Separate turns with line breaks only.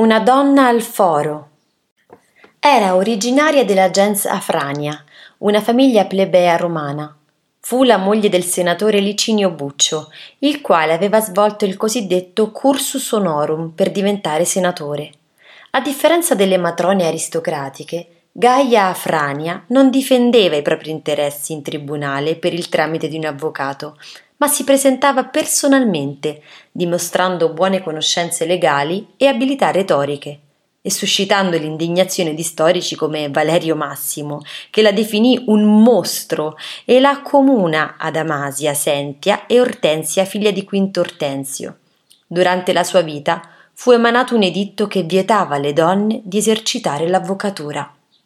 Una donna al foro. Era originaria della gens Afrania, una famiglia plebea romana. Fu la moglie del senatore Licinio Buccio, il quale aveva svolto il cosiddetto cursus honorum per diventare senatore. A differenza delle matrone aristocratiche, Gaia Afrania non difendeva i propri interessi in tribunale per il tramite di un avvocato, ma si presentava personalmente, dimostrando buone conoscenze legali e abilità retoriche, e suscitando l'indignazione di storici come Valerio Massimo, che la definì un mostro e la accomuna ad Amasia, Sentia e Ortensia, figlia di Quinto Ortensio. Durante la sua vita fu emanato un editto che vietava alle donne di esercitare l'avvocatura.